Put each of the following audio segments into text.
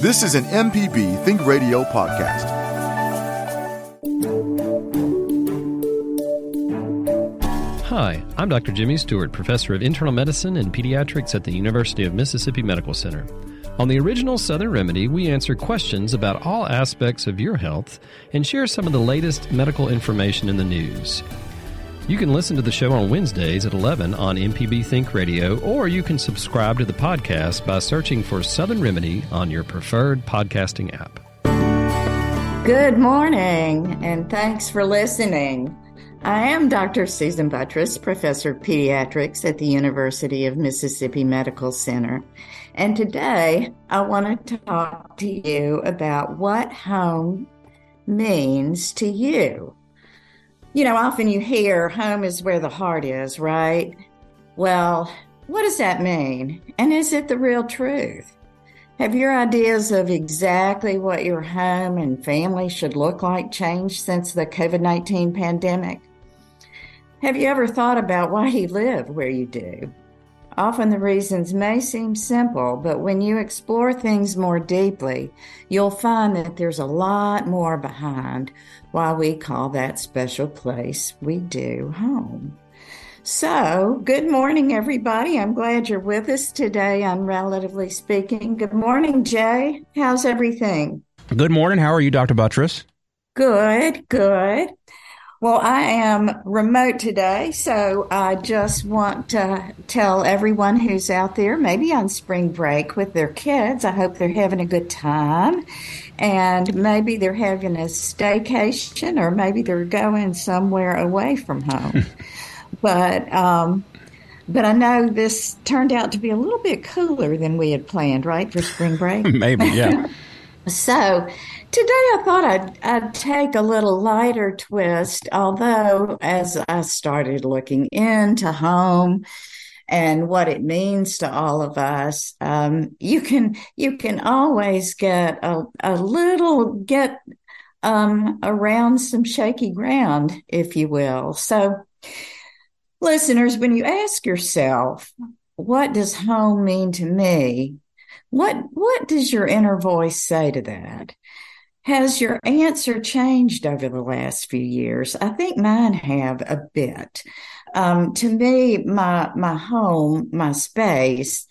This is an MPB Think Radio podcast. Hi, I'm Dr. Jimmy Stewart, professor of internal medicine and pediatrics at the University of Mississippi Medical Center. On the original Southern Remedy, we answer questions about all aspects of your health and share some of the latest medical information in the news. You can listen to the show on Wednesdays at 11 on MPB Think Radio, or you can subscribe to the podcast by searching for Southern Remedy on your preferred podcasting app. Good morning, and thanks for listening. I am Dr. Susan Buttross, professor of pediatrics at the University of Mississippi Medical Center. And today I want to talk to you about what home means to you you know, often you hear home is where the heart is, right? Well, what does that mean? And is it the real truth? Have your ideas of exactly what your home and family should look like changed since the COVID 19 pandemic? Have you ever thought about why you live where you do? Often the reasons may seem simple, but when you explore things more deeply, you'll find that there's a lot more behind why we call that special place we do home. So, good morning, everybody. I'm glad you're with us today on Relatively Speaking. Good morning, Jay. How's everything? Good morning. How are you, Dr. Buttross? Good, good. Well, I am remote today, so I just want to tell everyone who's out there, maybe on spring break with their kids, I hope they're having a good time. And maybe they're having a staycation, or maybe they're going somewhere away from home. but, um, but I know this turned out to be a little bit cooler than we had planned, right, for spring break? maybe, yeah. so, Today I thought I'd, I'd, take a little lighter twist, although as I started looking into home and what it means to all of us, um, you can you can always get a, a little get um, around some shaky ground, if you will. So, listeners, when you ask yourself, "What does home mean to me?" What what does your inner voice say to that? Has your answer changed over the last few years? I think mine have a bit. Um, to me, my my home, my space,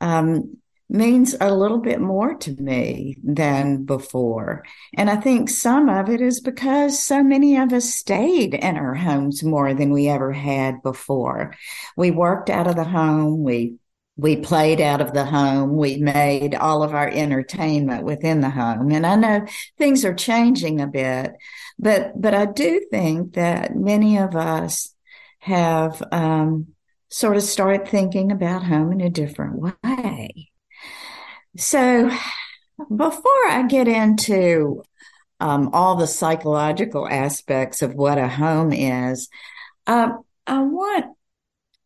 um, means a little bit more to me than before. And I think some of it is because so many of us stayed in our homes more than we ever had before. We worked out of the home. We we played out of the home. We made all of our entertainment within the home. And I know things are changing a bit, but, but I do think that many of us have, um, sort of started thinking about home in a different way. So before I get into, um, all the psychological aspects of what a home is, uh, I want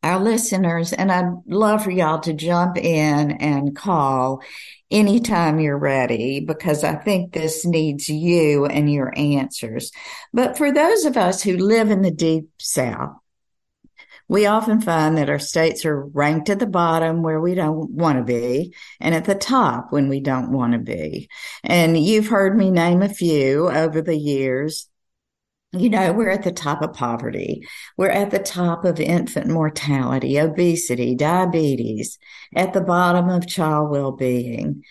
our listeners, and I'd love for y'all to jump in and call anytime you're ready because I think this needs you and your answers. But for those of us who live in the deep south, we often find that our states are ranked at the bottom where we don't want to be and at the top when we don't want to be. And you've heard me name a few over the years you know, we're at the top of poverty. We're at the top of infant mortality, obesity, diabetes, at the bottom of child well-being.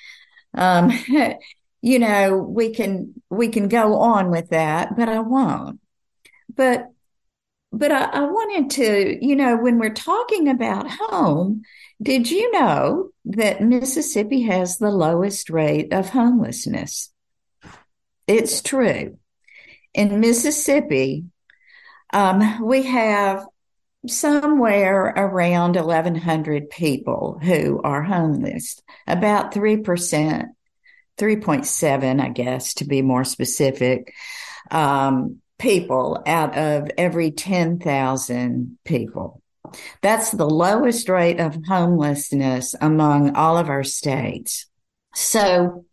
Um, you know, we can, we can go on with that, but I won't. But, but I, I wanted to, you know, when we're talking about home, did you know that Mississippi has the lowest rate of homelessness? It's true in Mississippi, um, we have somewhere around 1,100 people who are homeless, about 3%, 3.7, I guess, to be more specific, um, people out of every 10,000 people. That's the lowest rate of homelessness among all of our states. So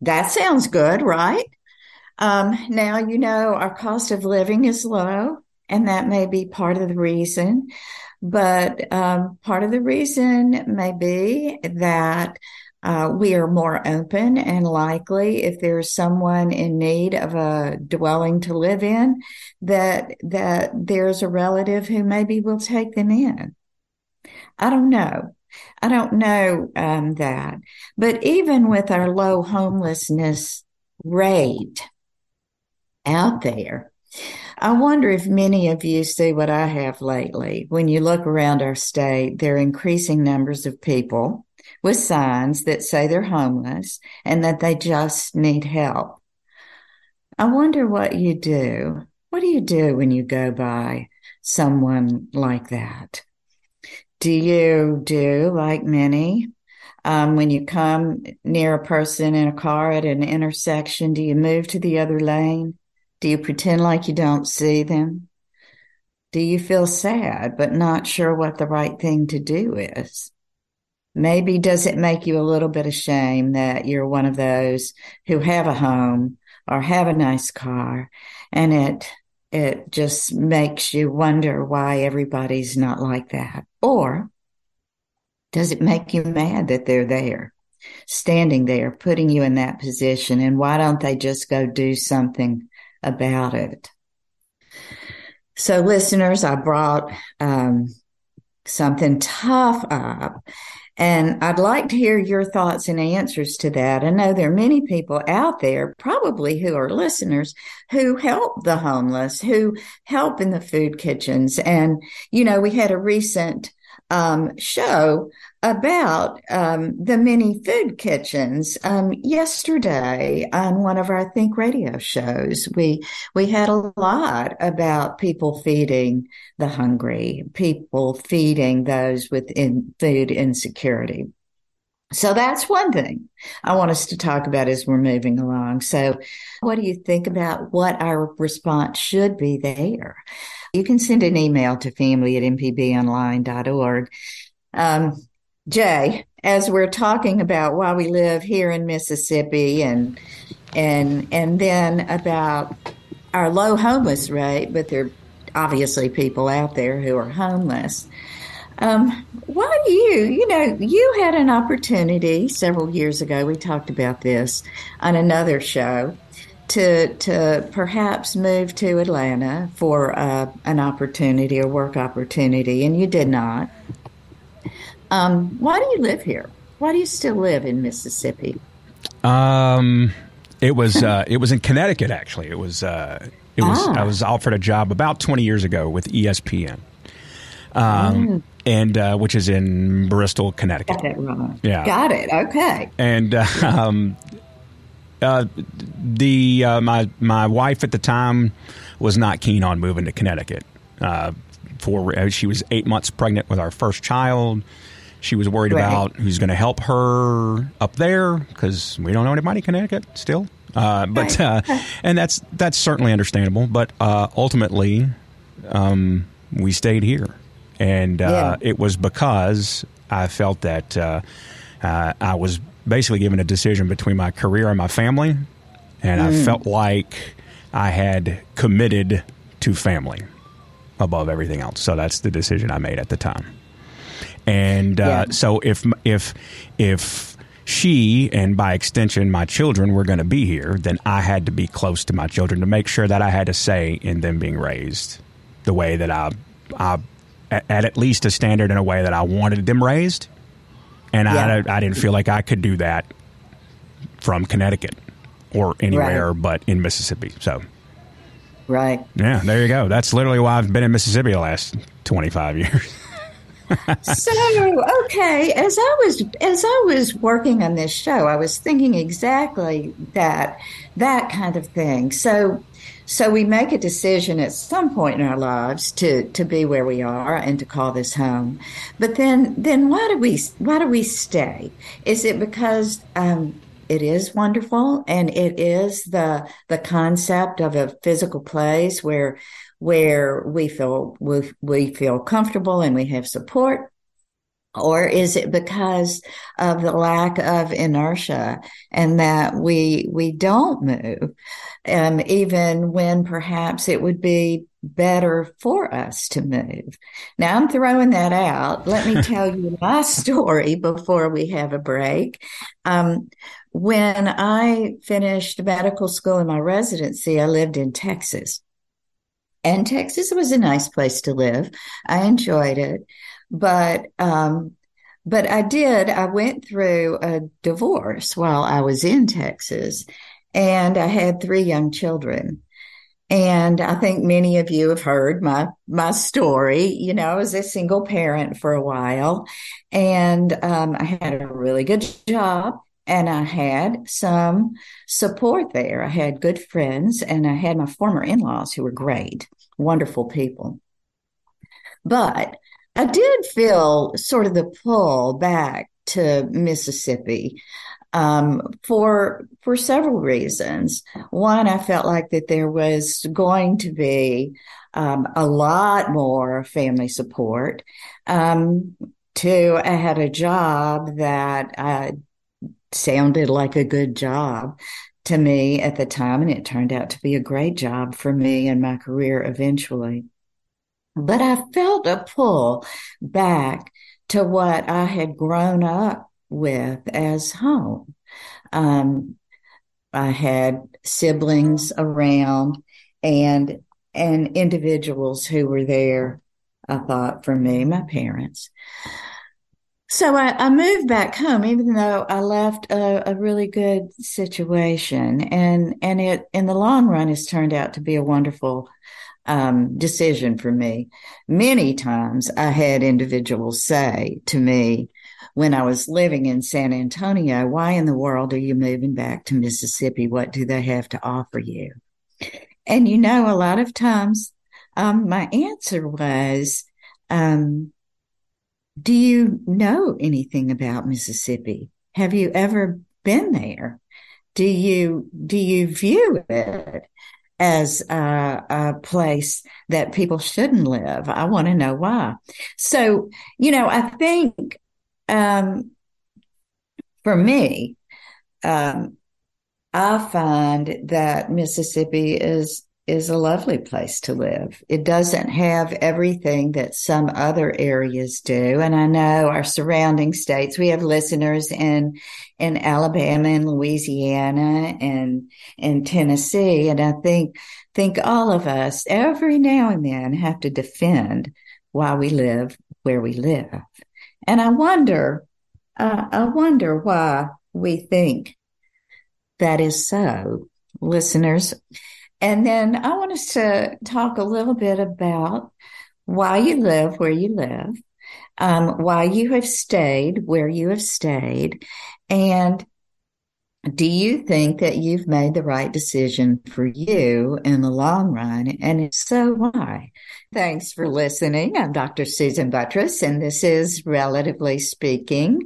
that sounds good, right? Um, now, you know, our cost of living is low, and that may be part of the reason. But um, part of the reason may be that uh, we are more open and likely if there's someone in need of a dwelling to live in that that there's a relative who maybe will take them in. I don't know. I don't know um, that. But even with our low homelessness rate out there I wonder if many of you see what I have lately. When you look around our state, there are increasing numbers of people with signs that say they're homeless and that they just need help. I wonder what you do. What do you do when you go by someone like that? Do you do like many? Um, when you come near a person in a car at an intersection, do you move to the other lane? Do you pretend like you don't see them? Do you feel sad but not sure what the right thing to do is? Maybe does it make you a little bit ashamed that you're one of those who have a home or have a nice car and it it just makes you wonder why everybody's not like that. Or does it make you mad that they're there, standing there, putting you in that position? And why don't they just go do something about it? So, listeners, I brought um, something tough up and I'd like to hear your thoughts and answers to that. I know there are many people out there, probably who are listeners, who help the homeless, who help in the food kitchens. And, you know, we had a recent um, show about um, the many food kitchens. Um, yesterday on one of our Think Radio shows, we we had a lot about people feeding the hungry, people feeding those with in food insecurity. So that's one thing I want us to talk about as we're moving along. So, what do you think about what our response should be there? You can send an email to family at mpbonline.org. Um, Jay, as we're talking about why we live here in Mississippi and and and then about our low homeless rate, but there are obviously people out there who are homeless. Um, why do you, you know, you had an opportunity several years ago. We talked about this on another show to to perhaps move to Atlanta for uh, an opportunity, a work opportunity, and you did not. Um, why do you live here? Why do you still live in Mississippi? Um, it was uh, it was in Connecticut actually. It was uh, it was ah. I was offered a job about twenty years ago with ESPN. Um, mm. and uh, which is in Bristol, Connecticut. Got Yeah, got it. Okay. And uh, um, uh, the uh, my my wife at the time was not keen on moving to Connecticut. Uh, for uh, she was eight months pregnant with our first child. She was worried right. about who's going to help her up there because we don't know anybody in Connecticut still. Uh, but. Uh, and that's that's certainly understandable. But ultimately, um, we stayed here, and yeah. it was because I felt that I was basically given a decision between my career and my family, and mm. I felt like I had committed to family above everything else. So that's the decision I made at the time. And uh, yeah. so if if if she and by extension my children were going to be here, then I had to be close to my children to make sure that I had a say in them being raised the way that I, I at, at least a standard in a way that I wanted them raised and yeah. I, I didn't feel like I could do that from Connecticut or anywhere right. but in Mississippi. So, right. Yeah, there you go. That's literally why I've been in Mississippi the last 25 years. so okay as i was as i was working on this show i was thinking exactly that that kind of thing so So we make a decision at some point in our lives to to be where we are and to call this home. But then then why do we why do we stay? Is it because um, it is wonderful and it is the the concept of a physical place where where we feel we, we feel comfortable and we have support? Or is it because of the lack of inertia and that we we don't move? Um, even when perhaps it would be better for us to move. Now i'm throwing that out. Let me tell you my story before we have a break. Um, when i finished medical school and my residency i lived in texas and texas was a nice place to live i enjoyed it but um, but I did. I went through a divorce while I was in Texas, and I had three young children. And I think many of you have heard my my story. You know, I was a single parent for a while, and um, I had a really good job, and I had some support there. I had good friends, and I had my former in laws who were great, wonderful people. But I did feel sort of the pull back to Mississippi um, for for several reasons. One, I felt like that there was going to be um, a lot more family support. Um, two, I had a job that uh, sounded like a good job to me at the time, and it turned out to be a great job for me and my career eventually. But I felt a pull back to what I had grown up with as home. Um, I had siblings around and and individuals who were there. I thought for me, my parents. So I, I moved back home, even though I left a, a, really good situation, and and it in the long run has turned out to be a wonderful um, decision for me. Many times I had individuals say to me when I was living in San Antonio, why in the world are you moving back to Mississippi? What do they have to offer you? And you know, a lot of times, um, my answer was, um, do you know anything about Mississippi? Have you ever been there? Do you, do you view it as a, a, place that people shouldn't live. I want to know why. So, you know, I think um, for me, um, I find that Mississippi is is a lovely place to live. It doesn't have everything that some other areas do. And I know our surrounding states, we have listeners in, in Alabama and Louisiana and, in Tennessee. And I think, think all of us every now and then have to defend why we live where we live. And I wonder, uh, I wonder why we think that is so. Listeners, and then I want us to talk a little bit about why you live where you live, um, why you have stayed where you have stayed, and do you think that you've made the right decision for you in the long run? And if so, why? Thanks for listening. I'm Dr. Susan Buttross, and this is Relatively Speaking.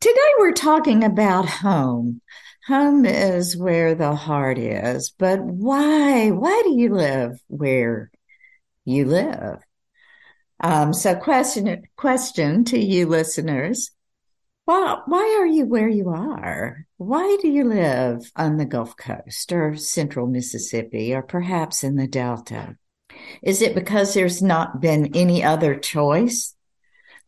Today we're talking about home. Home is where the heart is, but why? Why do you live where you live? Um, so question, question to you listeners. Why, why are you where you are? Why do you live on the Gulf Coast or central Mississippi or perhaps in the Delta? Is it because there's not been any other choice?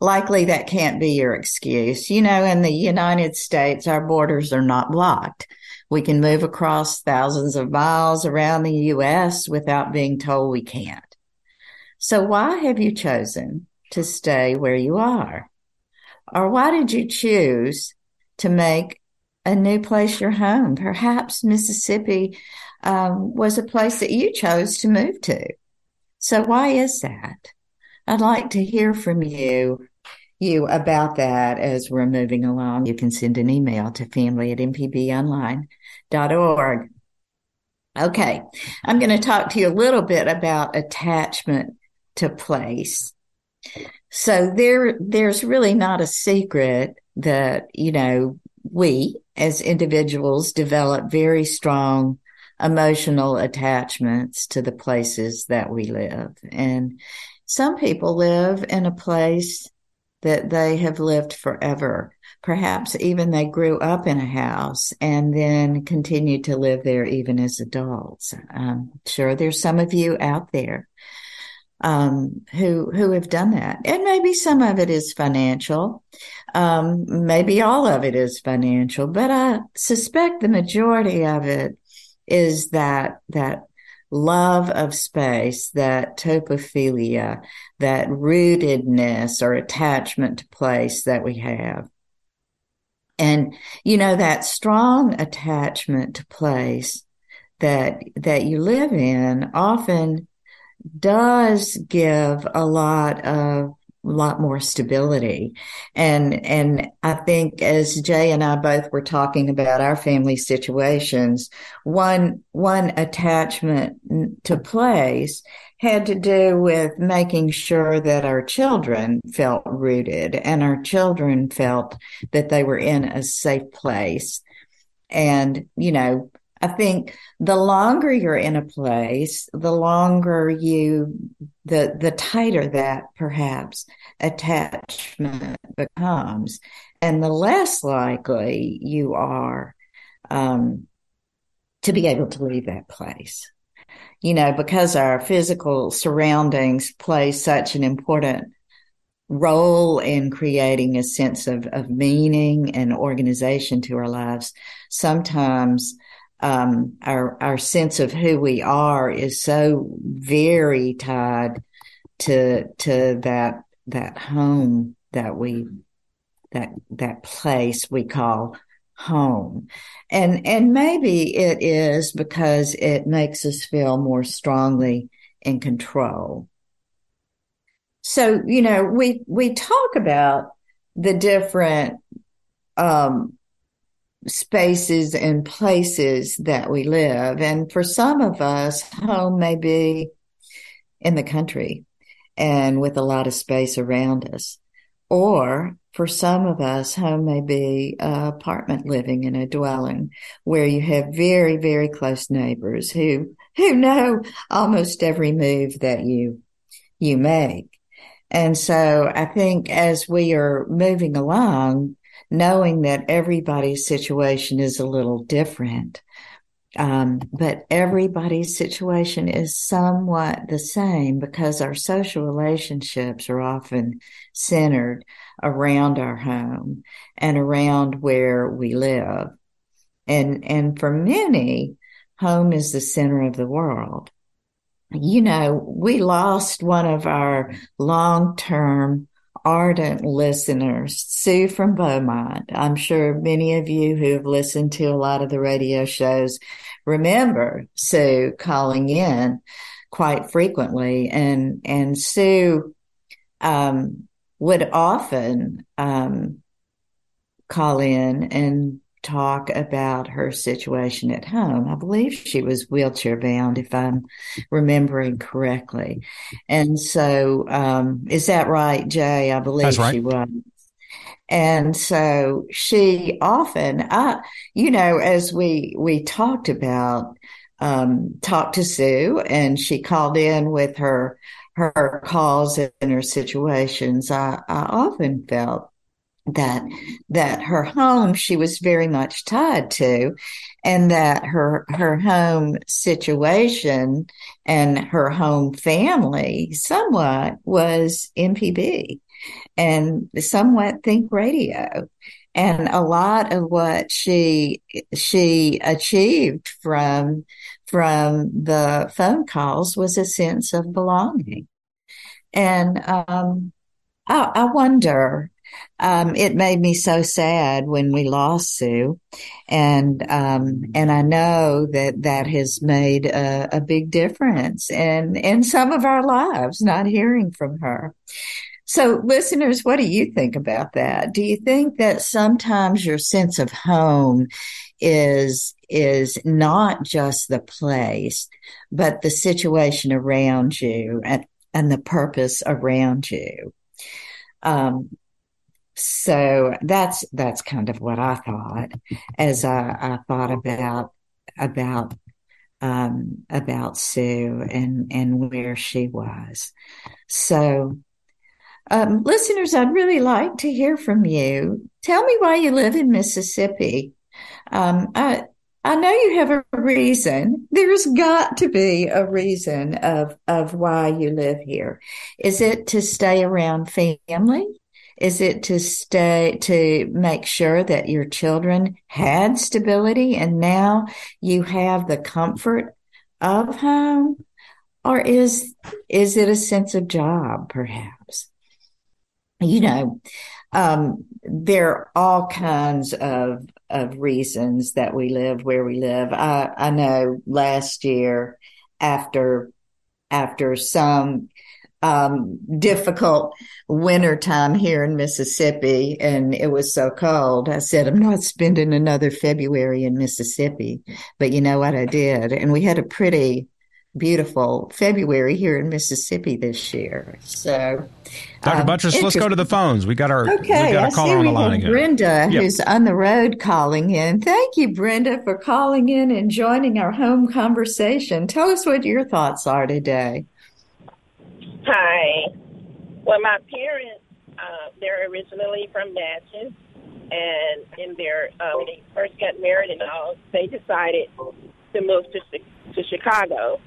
Likely that can't be your excuse. You know, in the United States, our borders are not blocked. We can move across thousands of miles around the U.S. without being told we can't. So why have you chosen to stay where you are? Or why did you choose to make a new place your home? Perhaps Mississippi um, was a place that you chose to move to. So why is that? I'd like to hear from you you about that as we're moving along. You can send an email to family at mpbonline.org. Okay, I'm going to talk to you a little bit about attachment to place. So there, there's really not a secret that, you know, we as individuals develop very strong emotional attachments to the places that we live. And some people live in a place that they have lived forever. Perhaps even they grew up in a house and then continued to live there even as adults. I'm sure there's some of you out there um, who who have done that, and maybe some of it is financial, um, maybe all of it is financial, but I suspect the majority of it is that that love of space, that topophilia, that rootedness or attachment to place that we have. And, you know, that strong attachment to place that, that you live in often does give a lot of a lot more stability. And, and I think as Jay and I both were talking about our family situations, one, one attachment to place had to do with making sure that our children felt rooted and our children felt that they were in a safe place. And, you know, I think the longer you're in a place, the longer you, the, the tighter that perhaps attachment becomes and the less likely you are, um, to be able to leave that place. You know, because our physical surroundings play such an important role in creating a sense of, of meaning and organization to our lives. Sometimes um, our our sense of who we are is so very tied to to that that home that we that that place we call home and and maybe it is because it makes us feel more strongly in control so you know we we talk about the different um spaces and places that we live. And for some of us, home may be in the country and with a lot of space around us. Or for some of us, home may be apartment living in a dwelling where you have very, very close neighbors who, who know almost every move that you, you make. And so I think as we are moving along, knowing that everybody's situation is a little different. Um, but everybody's situation is somewhat the same because our social relationships are often centered around our home and around where we live. And, and for many, home is the center of the world. You know, we lost one of our long term ardent listeners, Sue from Beaumont. I'm sure many of you who have listened to a lot of the radio shows remember Sue calling in quite frequently and, and Sue, um, would often, um, call in and talk about her situation at home. I believe she was wheelchair bound, if I'm remembering correctly. And so, um, is that right, Jay? I believe right. she was. And so she often, I, you know, as we, we talked about, um, talked to Sue and she called in with her, her calls and her situations. I, I often felt that that her home she was very much tied to and that her her home situation and her home family somewhat was MPB and somewhat think radio and a lot of what she she achieved from from the phone calls was a sense of belonging and um I, I wonder um, it made me so sad when we lost Sue, and um, and I know that that has made a, a big difference in in some of our lives. Not hearing from her, So, listeners, what do you think about that? Do you think that sometimes your sense of home is is not just the place, but the situation around you and, and the purpose around you? Um, so that's that's kind of what I thought as I, I thought about about um, about Sue and and where she was. So, um, listeners, I'd really like to hear from you. Tell me why you live in Mississippi. Um, I I know you have a reason. There's got to be a reason of of why you live here. Is it to stay around family? Is it to stay, to make sure that your children had stability and now you have the comfort of home? Or is, is it a sense of job, perhaps? You know, um, there are all kinds of, of reasons that we live where we live. I, I know last year after, after some um, difficult winter time here in Mississippi and it was so cold. I said, I'm not spending another February in Mississippi. But you know what? I did. And we had a pretty beautiful February here in Mississippi this year. So, Dr. Um, Buttross, let's go to the phones. We got our okay. We got a caller on the line again. Brenda, yep. who's on the road calling in. Thank you, Brenda, for calling in and joining our home conversation. Tell us what your thoughts are today. Hi. Well, my parents, uh, they're originally from Natchez, and in their uh, when they first got married and all, they decided to move to to Chicago.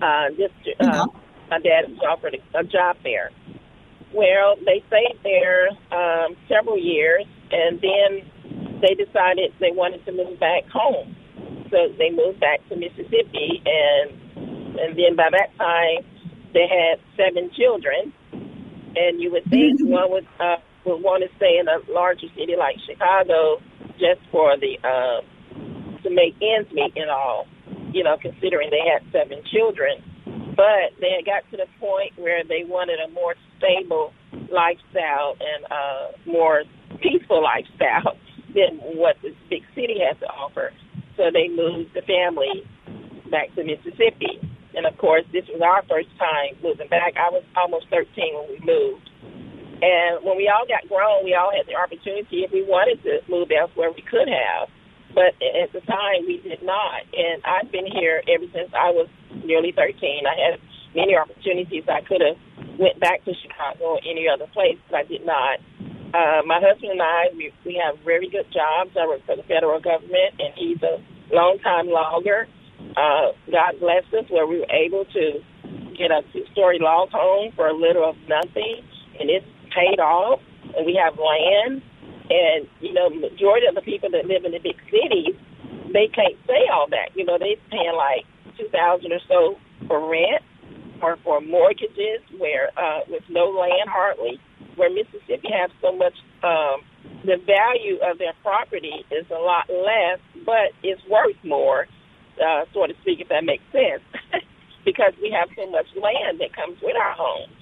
Uh, just uh, mm-hmm. my dad was offered a, a job there. Well, they stayed there um, several years, and then they decided they wanted to move back home. So they moved back to Mississippi, and and then by that time they had seven children, and you would think mm-hmm. one would uh, would want to stay in a larger city like Chicago just for the uh, to make ends meet and all. You know, considering they had seven children, but they had got to the point where they wanted a more stable lifestyle and uh, more peaceful lifestyle than what this big city has to offer. So they moved the family back to Mississippi. And of course, this was our first time moving back. I was almost 13 when we moved. And when we all got grown, we all had the opportunity, if we wanted to move elsewhere, we could have. But at the time, we did not. And I've been here ever since I was nearly 13. I had many opportunities. I could have went back to Chicago or any other place, but I did not. Uh, my husband and I, we, we have very good jobs. I work for the federal government, and he's a long-time logger uh, God blessed us where we were able to get a two-story log home for a little of nothing, and it's paid off, and we have land. And you know, majority of the people that live in the big cities, they can't say all that. You know, they're paying like two thousand or so for rent or for mortgages, where uh, with no land hardly. Where Mississippi has so much, um, the value of their property is a lot less, but it's worth more uh, so to speak, if that makes sense, because we have so much land that comes with our homes.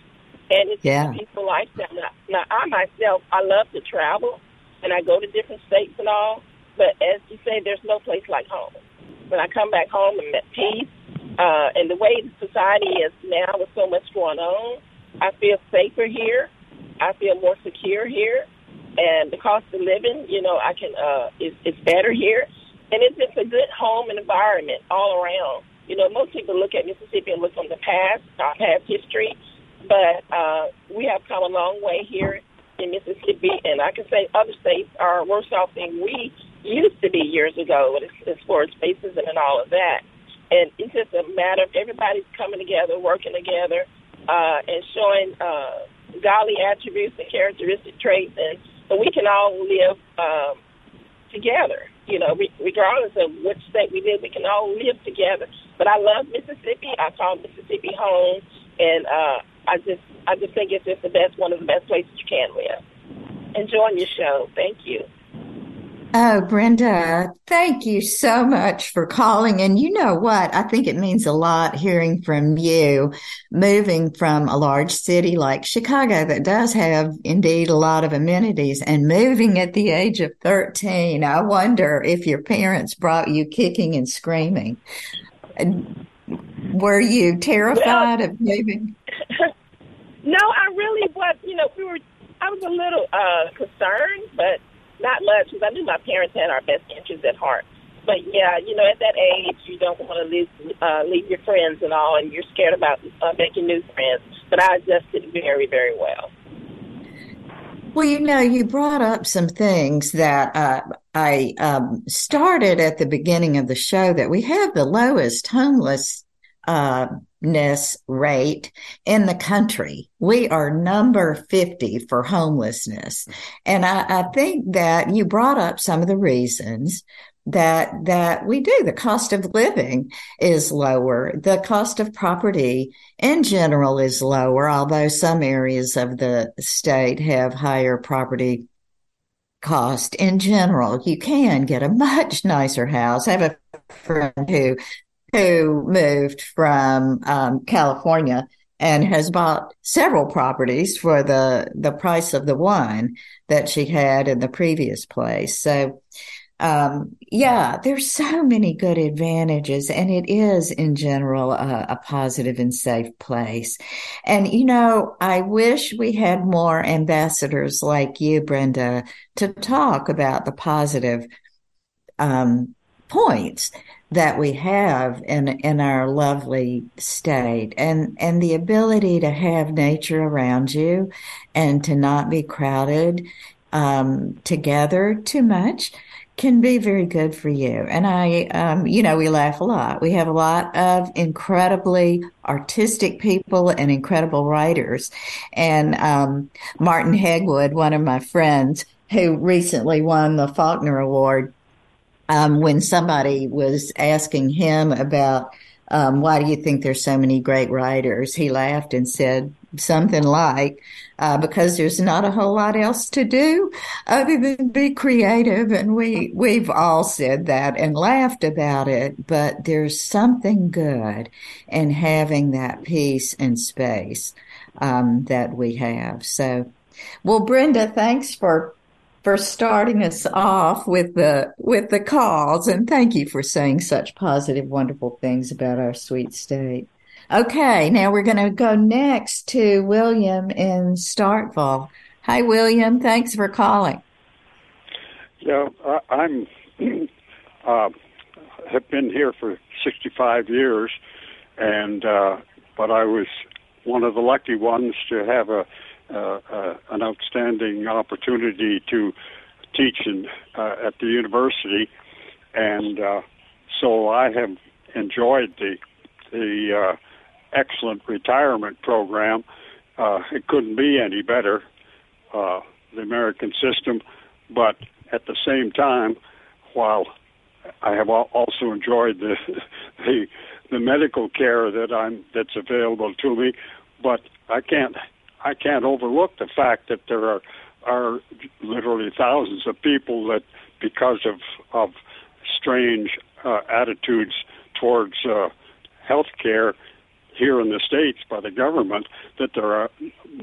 And it's yeah. a peaceful lifestyle. Now, now, I myself, I love to travel, and I go to different states and all, but as you say, there's no place like home. When I come back home, I'm at peace. Uh, and the way society is now with so much going on, I feel safer here. I feel more secure here. And the cost of living, you know, I can, uh, is, is better here and it's just a good home environment all around. You know, most people look at Mississippi and look on the past, our past history, but uh, we have come a long way here in Mississippi, and I can say other states are worse off than we used to be years ago as, as far as racism and all of that. And it's just a matter of everybody's coming together, working together, uh, and showing uh, godly attributes and characteristic traits, and so we can all live um, together you know, regardless of which state we live, we can all live together. But I love Mississippi. I call Mississippi home, and uh, I just, I just think it's just the best, one of the best places you can live. Enjoying your show. Thank you. Oh, Brenda, thank you so much for calling. And you know what? I think it means a lot hearing from you, moving from a large city like Chicago that does have indeed a lot of amenities and moving at the age of 13. I wonder if your parents brought you kicking and screaming. Were you terrified well, of moving? No, I really was. You know, we were, I was a little uh, concerned, but not much because I knew my parents had our best interests at heart. But yeah, you know, at that age, you don't want to leave uh, leave your friends and all, and you're scared about uh, making new friends. But I adjusted very, very well. Well, you know, you brought up some things that uh, I um, started at the beginning of the show that we have the lowest homeless uh, homelessness rate in the country. We are number 50 for homelessness. And I, I think that you brought up some of the reasons that that we do the cost of living is lower the cost of property in general is lower although some areas of the state have higher property cost in general you can get a much nicer house i have a friend who who moved from um, California and has bought several properties for the the price of the one that she had in the previous place. So, um, yeah, there's so many good advantages, and it is in general a, a positive and safe place. And you know, I wish we had more ambassadors like you, Brenda, to talk about the positive um, points that we have in in our lovely state and and the ability to have nature around you and to not be crowded um, together too much can be very good for you. And i um, you know we laugh a lot. We have a lot of incredibly artistic people and incredible writers. And um, martin hegwood one of my friends who recently won the faulkner award um, when somebody was asking him about um, why do you think there's so many great writers, he laughed and said something like, uh, because there's not a whole lot else to do other than be creative. And we, we've all said that and laughed about it, but there's something good in having that peace and space, um, that we have. So, well, Brenda, thanks for for starting us off with the with the calls and thank you for saying such positive wonderful things about our sweet state. Okay now we're going to go next to william in starkville. Hi william. Thanks for calling. Yeah i'm uh, have been here for 65 years and uh, but i was one of the lucky ones to have a uh, uh, an outstanding opportunity to teach in, uh, at the university, and uh, so I have enjoyed the the uh, excellent retirement program. Uh, it couldn't be any better, uh, the American system, but at the same time, while I have also enjoyed the the the medical care that I'm that's available to me, but I can't I can't overlook the fact that there are are literally thousands of people that, because of of strange uh, attitudes towards uh, health care here in the states by the government, that there are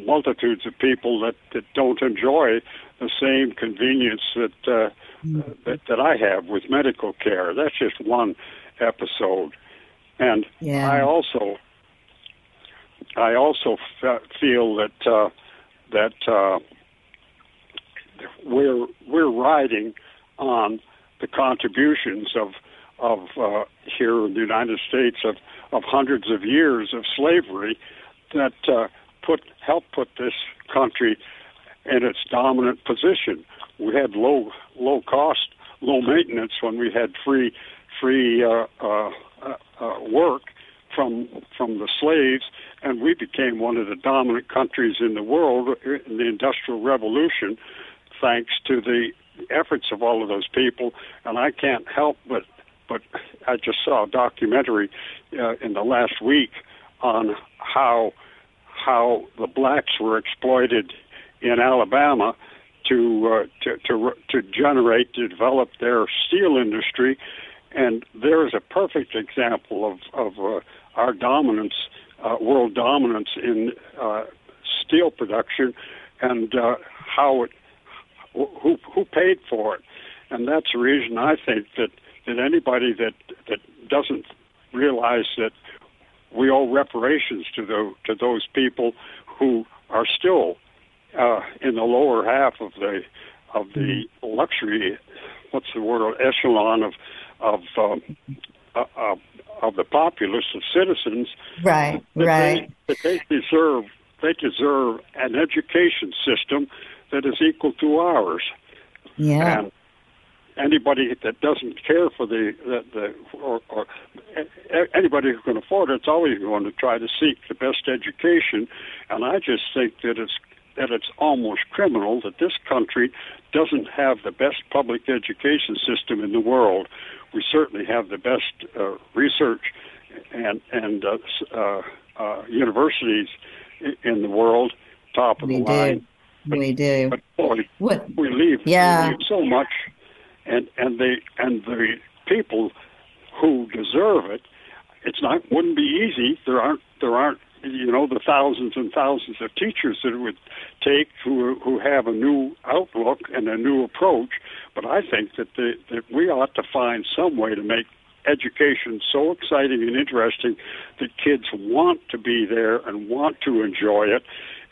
multitudes of people that, that don't enjoy the same convenience that, uh, mm-hmm. that that I have with medical care. That's just one episode, and yeah. I also I also f- feel that uh, that uh, we're we're riding on the contributions of of uh, here in the United States of of hundreds of years of slavery that uh, put help put this country in its dominant position. We had low low cost, low maintenance when we had free free uh, uh, uh work from from the slaves, and we became one of the dominant countries in the world in the Industrial Revolution, thanks to the efforts of all of those people. And I can't help but but I just saw a documentary uh, in the last week on how how the blacks were exploited in Alabama to, uh, to to to generate to develop their steel industry, and there is a perfect example of of uh, our dominance, uh, world dominance in uh, steel production, and uh, how it who who paid for it, and that's the reason I think that that anybody that that doesn't realize that we owe reparations to the to those people who are still uh, in the lower half of the of the luxury. What's the word? Echelon of of um, uh, uh, of the populace of citizens. Right. That right. They, that they deserve they deserve an education system that is equal to ours. Yeah. And anybody that doesn't care for the the, the or, or anybody who can afford it, it's always going to try to seek the best education. And I just think that it's that it's almost criminal that this country doesn't have the best public education system in the world. We certainly have the best uh, research and and uh, uh, uh, universities in the world, top of we the do. line. But, we do. But boy, what? we leave, yeah. we leave so much and and the and the people who deserve it. It's not wouldn't be easy. There aren't there aren't you know the thousands and thousands of teachers that it would take who who have a new outlook and a new approach. But I think that the, that we ought to find some way to make education so exciting and interesting that kids want to be there and want to enjoy it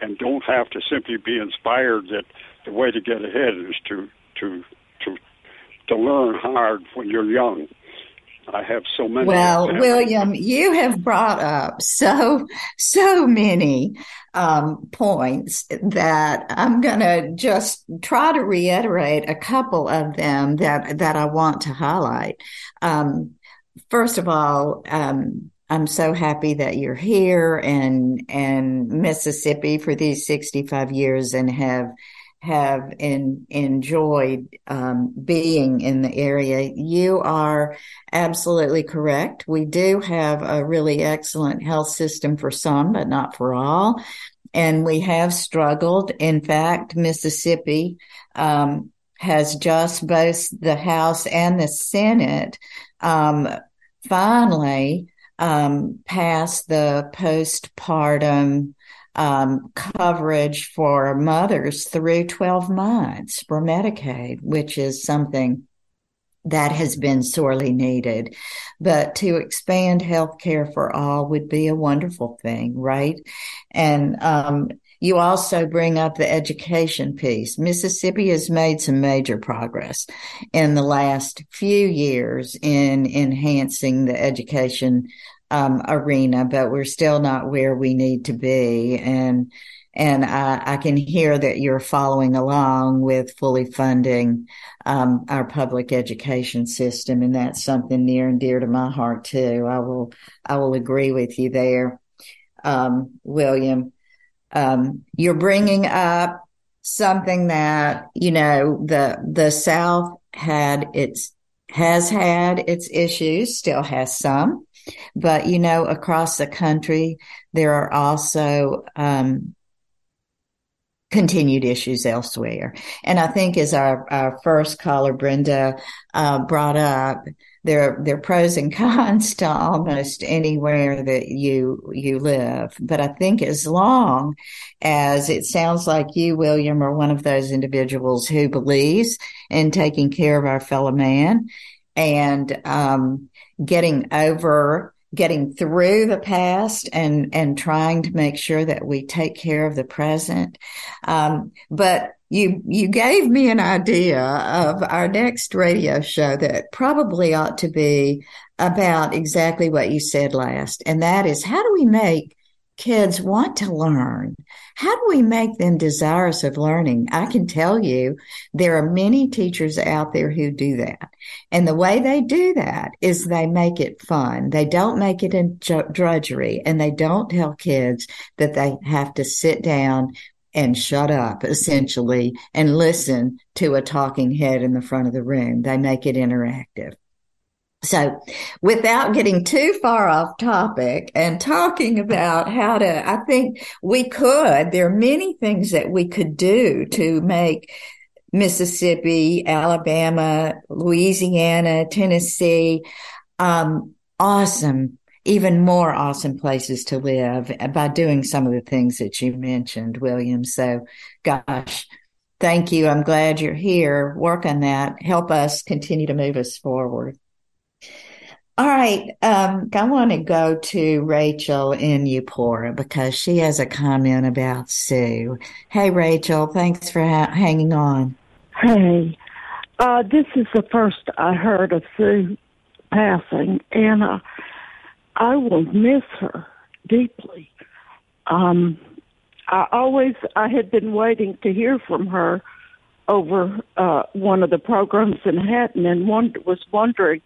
and don't have to simply be inspired that the way to get ahead is to to to to learn hard when you're young. I have so many. Well, William, you have brought up so so many um, points that I'm going to just try to reiterate a couple of them that that I want to highlight. Um, first of all, um, I'm so happy that you're here and and Mississippi for these 65 years and have have in, enjoyed um, being in the area. You are absolutely correct. We do have a really excellent health system for some, but not for all. And we have struggled. In fact, Mississippi um, has just both the House and the Senate um, finally um, passed the postpartum um, coverage for mothers through 12 months for Medicaid, which is something that has been sorely needed. But to expand health care for all would be a wonderful thing, right? And, um, you also bring up the education piece. Mississippi has made some major progress in the last few years in enhancing the education um, arena, but we're still not where we need to be. And and I, I can hear that you're following along with fully funding um, our public education system, and that's something near and dear to my heart too. I will I will agree with you there, um, William. Um, you're bringing up something that you know the the South had its has had its issues, still has some. But, you know, across the country, there are also, um, continued issues elsewhere. And I think as our, our first caller, Brenda, uh, brought up, there, there are pros and cons to almost anywhere that you, you live. But I think as long as it sounds like you, William, are one of those individuals who believes in taking care of our fellow man and, um, getting over getting through the past and and trying to make sure that we take care of the present. Um, but you you gave me an idea of our next radio show that probably ought to be about exactly what you said last and that is how do we make kids want to learn? How do we make them desirous of learning? I can tell you there are many teachers out there who do that. And the way they do that is they make it fun. They don't make it in drudgery and they don't tell kids that they have to sit down and shut up essentially and listen to a talking head in the front of the room. They make it interactive. So without getting too far off topic and talking about how to, I think we could, there are many things that we could do to make Mississippi, Alabama, Louisiana, Tennessee. Um, awesome, even more awesome places to live by doing some of the things that you mentioned, William. So, gosh, thank you. I'm glad you're here. Work on that. Help us continue to move us forward. All right. Um, I want to go to Rachel in Eupora because she has a comment about Sue. Hey, Rachel, thanks for ha- hanging on. Hey, uh, this is the first I heard of Sue passing, and uh, I will miss her deeply. Um, I always I had been waiting to hear from her over uh, one of the programs in Hatton, and one was wondering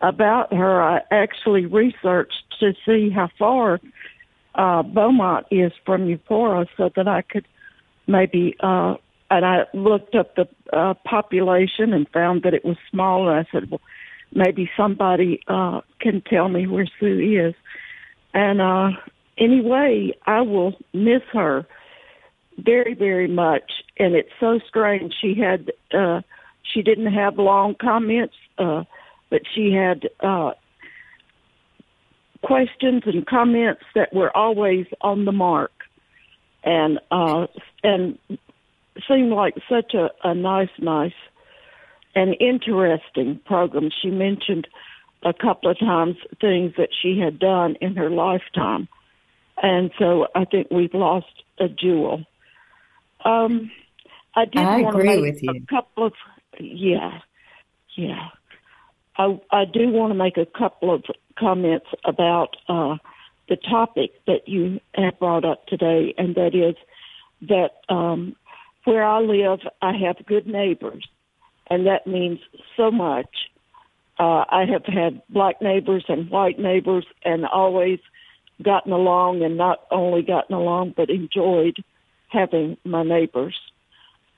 about her, I actually researched to see how far uh, Beaumont is from Eupora so that I could maybe, uh, and I looked up the uh, population and found that it was small. And I said, well, maybe somebody uh, can tell me where Sue is. And uh, anyway, I will miss her very, very much. And it's so strange. She had, uh, she didn't have long comments. Uh, but she had uh, questions and comments that were always on the mark, and uh, and seemed like such a, a nice, nice and interesting program. She mentioned a couple of times things that she had done in her lifetime, and so I think we've lost a jewel. Um, I did I want to agree make with you. a couple of yeah, yeah. I, I do want to make a couple of comments about uh, the topic that you have brought up today, and that is that um, where I live, I have good neighbors, and that means so much. Uh, I have had black neighbors and white neighbors, and always gotten along, and not only gotten along, but enjoyed having my neighbors.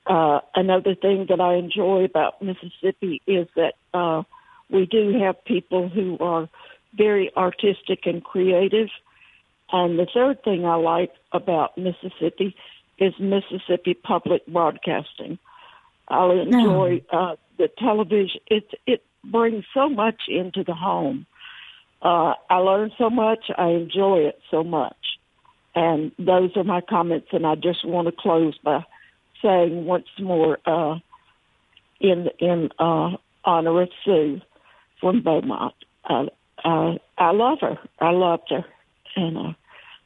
Uh, another thing that I enjoy about Mississippi is that uh, we do have people who are very artistic and creative. And the third thing I like about Mississippi is Mississippi Public Broadcasting. I enjoy uh, the television. It it brings so much into the home. Uh, I learn so much. I enjoy it so much. And those are my comments. And I just want to close by saying once more, uh, in in uh, honor of Sue, from Beaumont. Uh, uh, I love her. I loved her, and uh,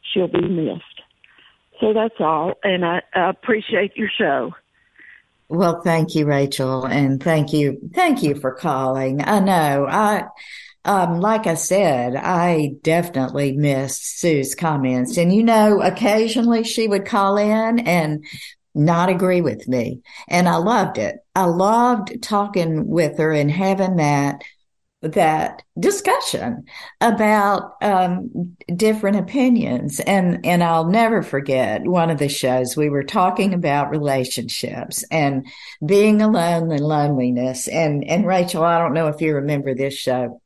she'll be missed. So that's all, and I, I appreciate your show. Well, thank you, Rachel, and thank you, thank you for calling. I know I, um, like I said, I definitely missed Sue's comments, and you know, occasionally she would call in and not agree with me, and I loved it. I loved talking with her and having that that discussion about um, different opinions. And and I'll never forget one of the shows we were talking about relationships and being alone and loneliness. And and Rachel I don't know if you remember this show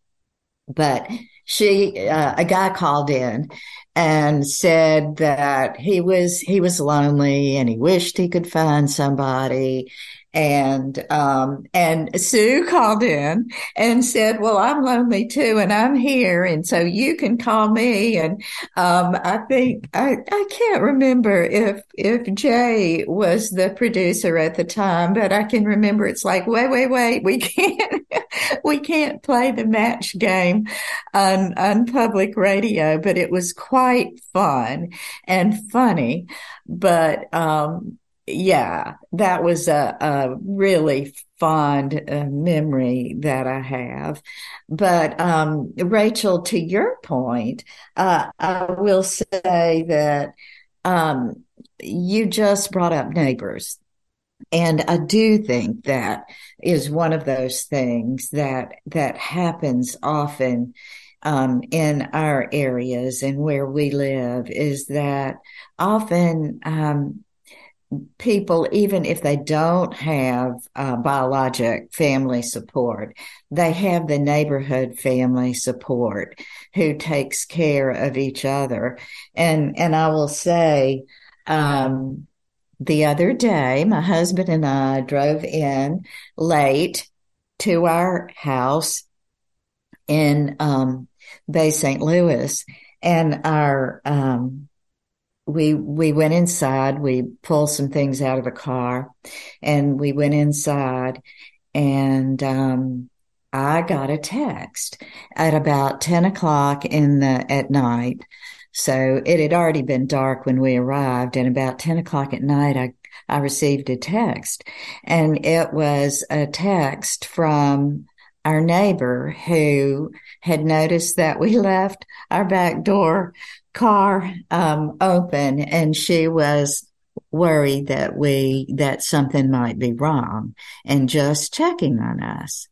but she uh, a guy called in and said that he was he was lonely and he wished he could find somebody and um and Sue called in and said, "Well, I'm lonely too, and I'm here, and so you can call me." And um I think I I can't remember if if Jay was the producer at the time, but I can remember it's like, wait, wait, wait, we can't we can't play the match game on on public radio, but it was quite fun and funny. But um yeah, that was a, a really fond uh, memory that I have. But um, Rachel, to your point, uh, I will say that um, you just brought up neighbors. And I do think that is one of those things that that happens often um, in our areas and where we live is that often um, people, even if they don't have uh, biologic family support, they have the neighborhood family support who takes care of each other. And, and I will say, um, the other day, my husband and I drove in late to our house in um, Bay St. Louis, and our um, we we went inside. We pulled some things out of the car, and we went inside, and um, I got a text at about ten o'clock in the at night. So it had already been dark when we arrived, and about ten o'clock at night, I I received a text, and it was a text from our neighbor who had noticed that we left our back door car um, open and she was worried that we that something might be wrong and just checking on us.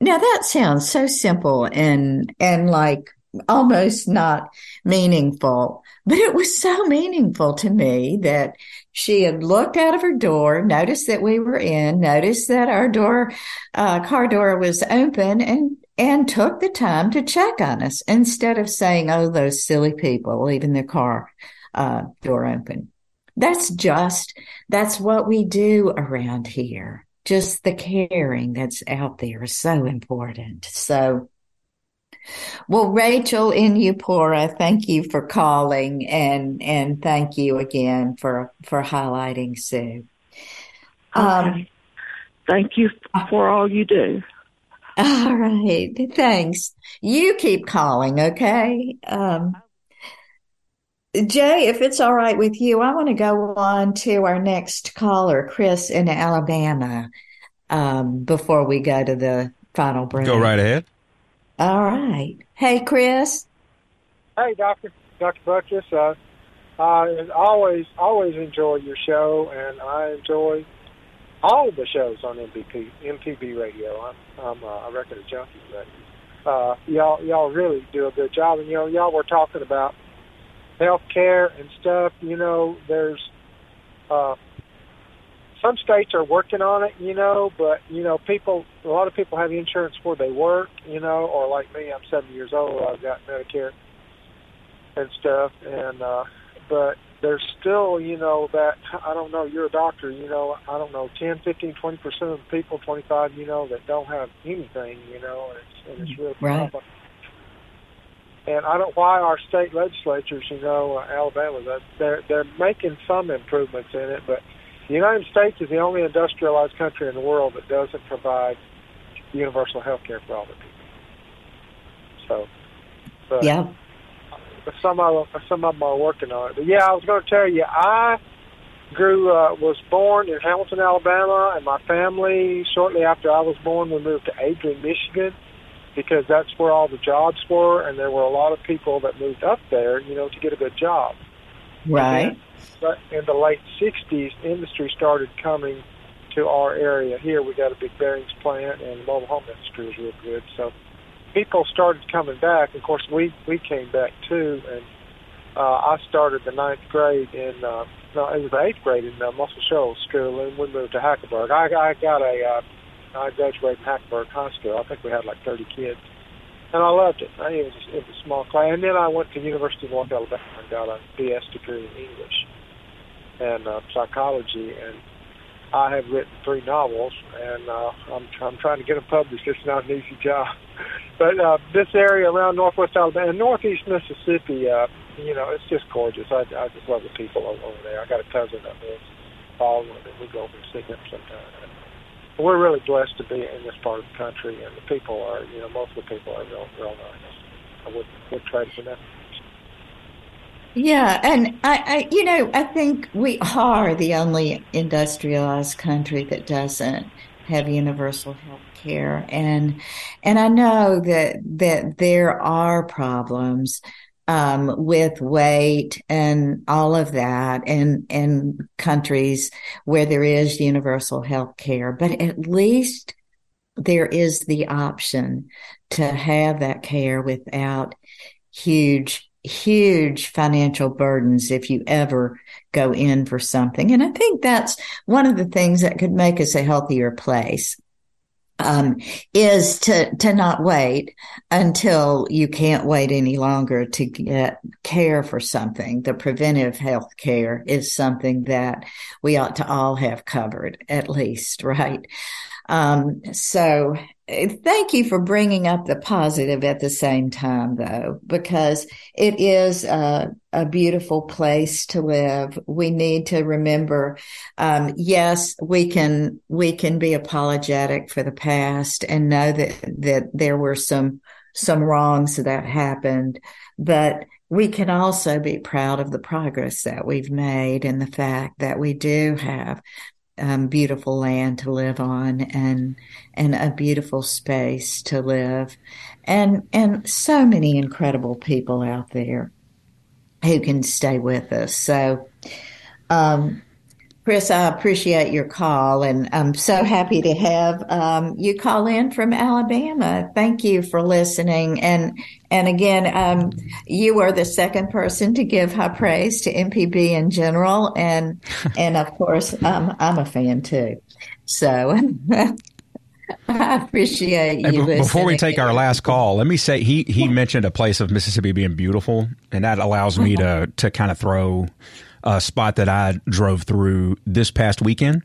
Now that sounds so simple and and like almost not meaningful but it was so meaningful to me that she had looked out of her door, noticed that we were in, noticed that our door, uh, car door was open and, and took the time to check on us instead of saying, Oh, those silly people leaving their car, uh, door open. That's just, that's what we do around here. Just the caring that's out there is so important. So, well, Rachel in Eupora, thank you for calling and and thank you again for for highlighting Sue. Um, okay. thank you for all you do. All right, thanks. You keep calling, okay? Um, Jay, if it's all right with you, I want to go on to our next caller, Chris in Alabama, um, before we go to the final break. Go right ahead. All right. Hey, Chris. Hey, Doctor Doctor Buttross. Uh, I always always enjoy your show, and I enjoy all the shows on MPB MPB radio. I'm I'm a record junkie, but uh, y'all y'all really do a good job. And you know, y'all were talking about health care and stuff. You know, there's uh, some states are working on it, you know, but you know, people a lot of people have insurance where they work, you know, or like me, I'm 70 years old, I've got Medicare and stuff, and uh, but there's still, you know, that I don't know. You're a doctor, you know. I don't know, 10, 15, 20 percent of the people, 25, you know, that don't have anything, you know, and it's, and it's really right. Problem. And I don't why our state legislatures, you know, uh, Alabama, that they're they're making some improvements in it, but the United States is the only industrialized country in the world that doesn't provide universal health care for all the people. So, but yeah. Some of them, some of them are working on it. But yeah, I was going to tell you, I grew uh, was born in Hamilton, Alabama, and my family shortly after I was born, we moved to Adrian, Michigan, because that's where all the jobs were, and there were a lot of people that moved up there, you know, to get a good job. Right But in the late 60s, industry started coming to our area here. We got a big bearings plant, and the mobile home industry is real good. So people started coming back. Of course, we we came back too, and uh, I started the ninth grade in uh, no, it was the eighth grade in uh, Muscle Shoals School, and we moved to Hackleburg. I, I got a uh, I graduated in Hackleburg High School. I think we had like 30 kids, and I loved it. I, it was it was a small class, and then I went to University of North Alabama and got a BS degree in English and uh, psychology, and I have written three novels, and uh, I'm I'm trying to get them published. It's not an easy job, but uh, this area around Northwest Alabama and Northeast Mississippi, uh, you know, it's just gorgeous. I I just love the people over there. I got a cousin that lives Baldwyn, and we go over and see him sometimes. We're really blessed to be in this part of the country, and the people are, you know, most of the people are real, real nice. I would would trade for nothing. Yeah, and I, I, you know, I think we are the only industrialized country that doesn't have universal health care, and and I know that that there are problems um, with weight and all of that, and in countries where there is universal health care, but at least there is the option to have that care without huge huge financial burdens if you ever go in for something. And I think that's one of the things that could make us a healthier place. um, is to to not wait until you can't wait any longer to get care for something. The preventive health care is something that we ought to all have covered, at least, right? Um, so thank you for bringing up the positive at the same time, though, because it is a, a beautiful place to live. We need to remember, um, yes, we can, we can be apologetic for the past and know that, that there were some, some wrongs that happened, but we can also be proud of the progress that we've made and the fact that we do have um, beautiful land to live on and and a beautiful space to live. And and so many incredible people out there who can stay with us. So um, Chris, I appreciate your call, and I'm so happy to have um, you call in from Alabama. Thank you for listening, and and again, um, you are the second person to give high praise to MPB in general, and and of course, um, I'm a fan too. So. I appreciate you. before we take our last call, let me say he he mentioned a place of Mississippi being beautiful, and that allows me to to kind of throw a spot that I drove through this past weekend.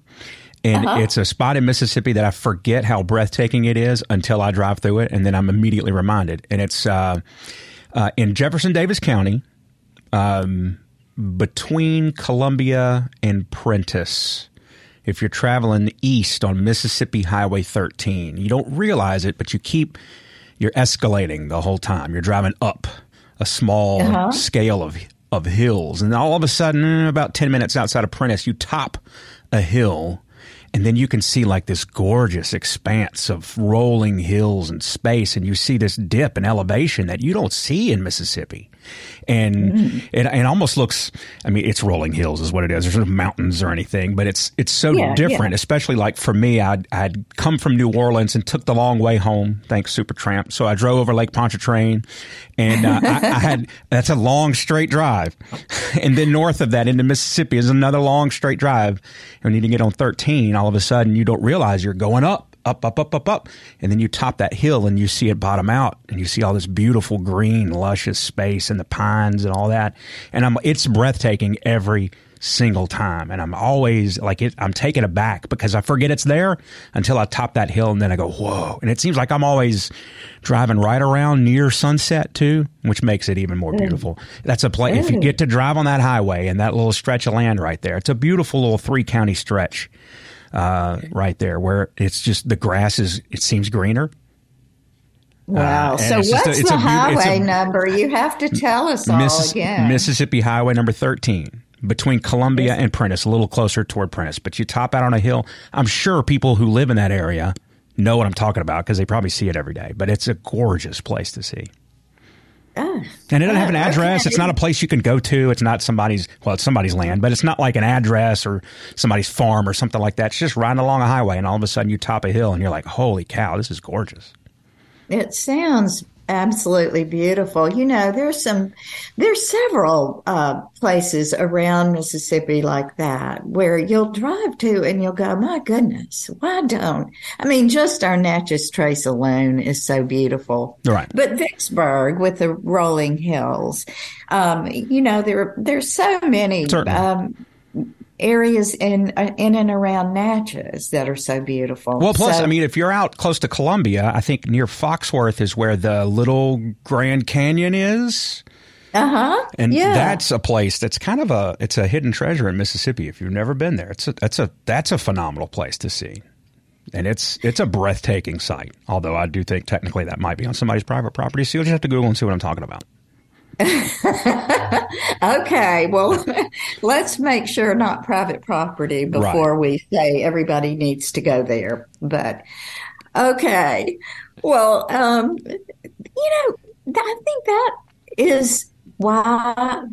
And uh-huh. it's a spot in Mississippi that I forget how breathtaking it is until I drive through it, and then I'm immediately reminded. And it's uh, uh, in Jefferson Davis County, um, between Columbia and Prentiss. If you're traveling east on Mississippi Highway 13, you don't realize it, but you keep you're escalating the whole time. You're driving up a small uh-huh. scale of of hills. And all of a sudden, eh, about 10 minutes outside of Prentiss, you top a hill and then you can see like this gorgeous expanse of rolling hills and space and you see this dip in elevation that you don't see in Mississippi and mm-hmm. it, it almost looks i mean it's rolling hills is what it is. There's no mountains or anything but it's it's so yeah, different yeah. especially like for me I'd, I'd come from new orleans and took the long way home thanks supertramp. So i drove over lake pontchartrain and uh, I, I had that's a long straight drive. And then north of that into mississippi is another long straight drive. And you need to get on 13 all of a sudden you don't realize you're going up up, up, up, up, up. And then you top that hill and you see it bottom out and you see all this beautiful green, luscious space and the pines and all that. And I'm, it's breathtaking every single time. And I'm always like, it, I'm taken aback because I forget it's there until I top that hill and then I go, whoa. And it seems like I'm always driving right around near sunset too, which makes it even more hmm. beautiful. That's a place, if you hmm. get to drive on that highway and that little stretch of land right there, it's a beautiful little three county stretch uh, right there, where it's just the grass is it seems greener. Wow! Uh, so what's a, the a, highway a, number? You have to tell us Missis- all again. Mississippi Highway number thirteen between Columbia and Prentiss, a little closer toward Prentiss. But you top out on a hill. I'm sure people who live in that area know what I'm talking about because they probably see it every day. But it's a gorgeous place to see. Oh, and it doesn't have an oh, address. Okay. It's not a place you can go to. It's not somebody's, well, it's somebody's land, but it's not like an address or somebody's farm or something like that. It's just riding along a highway and all of a sudden you top a hill and you're like, holy cow, this is gorgeous. It sounds absolutely beautiful. You know, there's some, there's several uh, places around Mississippi like that where you'll drive to and you'll go, my goodness, why don't? I mean, just our Natchez Trace alone is so beautiful. Right. But Vicksburg with the rolling hills, um, you know, there there's so many. Um, areas in uh, in and around Natchez that are so beautiful. Well, plus, so, I mean, if you're out close to Columbia, I think near Foxworth is where the little Grand Canyon is. Uh huh. And yeah. that's a place that's kind of a it's a hidden treasure in Mississippi. If you've never been there, it's a that's a that's a phenomenal place to see. And it's it's a breathtaking sight. Although I do think technically that might be on somebody's private property, so you'll just have to Google and see what I'm talking about. okay, well, let's make sure not private property before right. we say everybody needs to go there. But okay, well, um, you know, I think that is why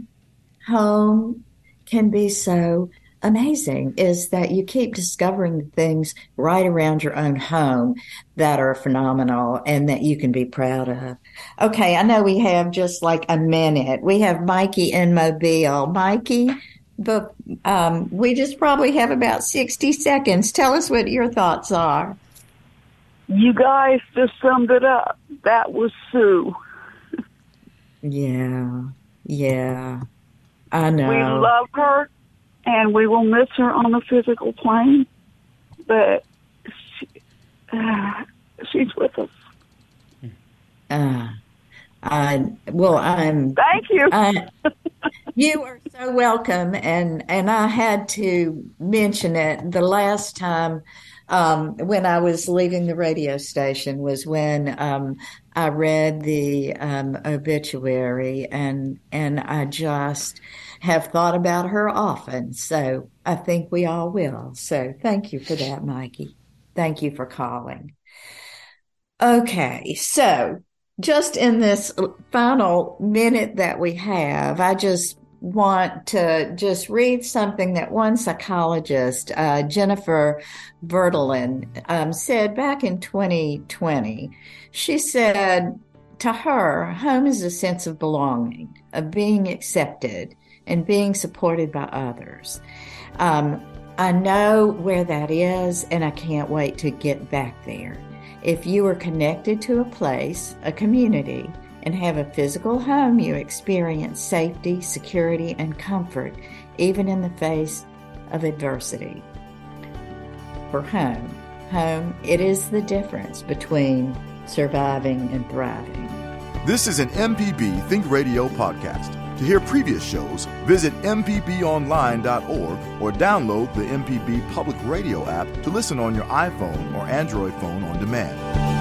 home can be so amazing is that you keep discovering things right around your own home that are phenomenal and that you can be proud of. Okay, I know we have just like a minute. We have Mikey in Mobile. Mikey, but um, we just probably have about 60 seconds. Tell us what your thoughts are. You guys just summed it up. That was Sue. Yeah, yeah. I know. We love her, and we will miss her on the physical plane, but she, uh, she's with us. Uh, I well, I'm. Thank you. I, you are so welcome, and and I had to mention it the last time um, when I was leaving the radio station was when um, I read the um, obituary, and and I just have thought about her often. So I think we all will. So thank you for that, Mikey. Thank you for calling. Okay, so just in this final minute that we have, I just want to just read something that one psychologist, uh, Jennifer Bertolin, um, said back in 2020. She said, to her, home is a sense of belonging, of being accepted, and being supported by others. Um, I know where that is, and I can't wait to get back there. If you are connected to a place, a community, and have a physical home, you experience safety, security, and comfort, even in the face of adversity. For home, home, it is the difference between surviving and thriving. This is an MPB Think Radio podcast. To hear previous shows, visit MPBOnline.org or download the MPB Public Radio app to listen on your iPhone or Android phone on demand.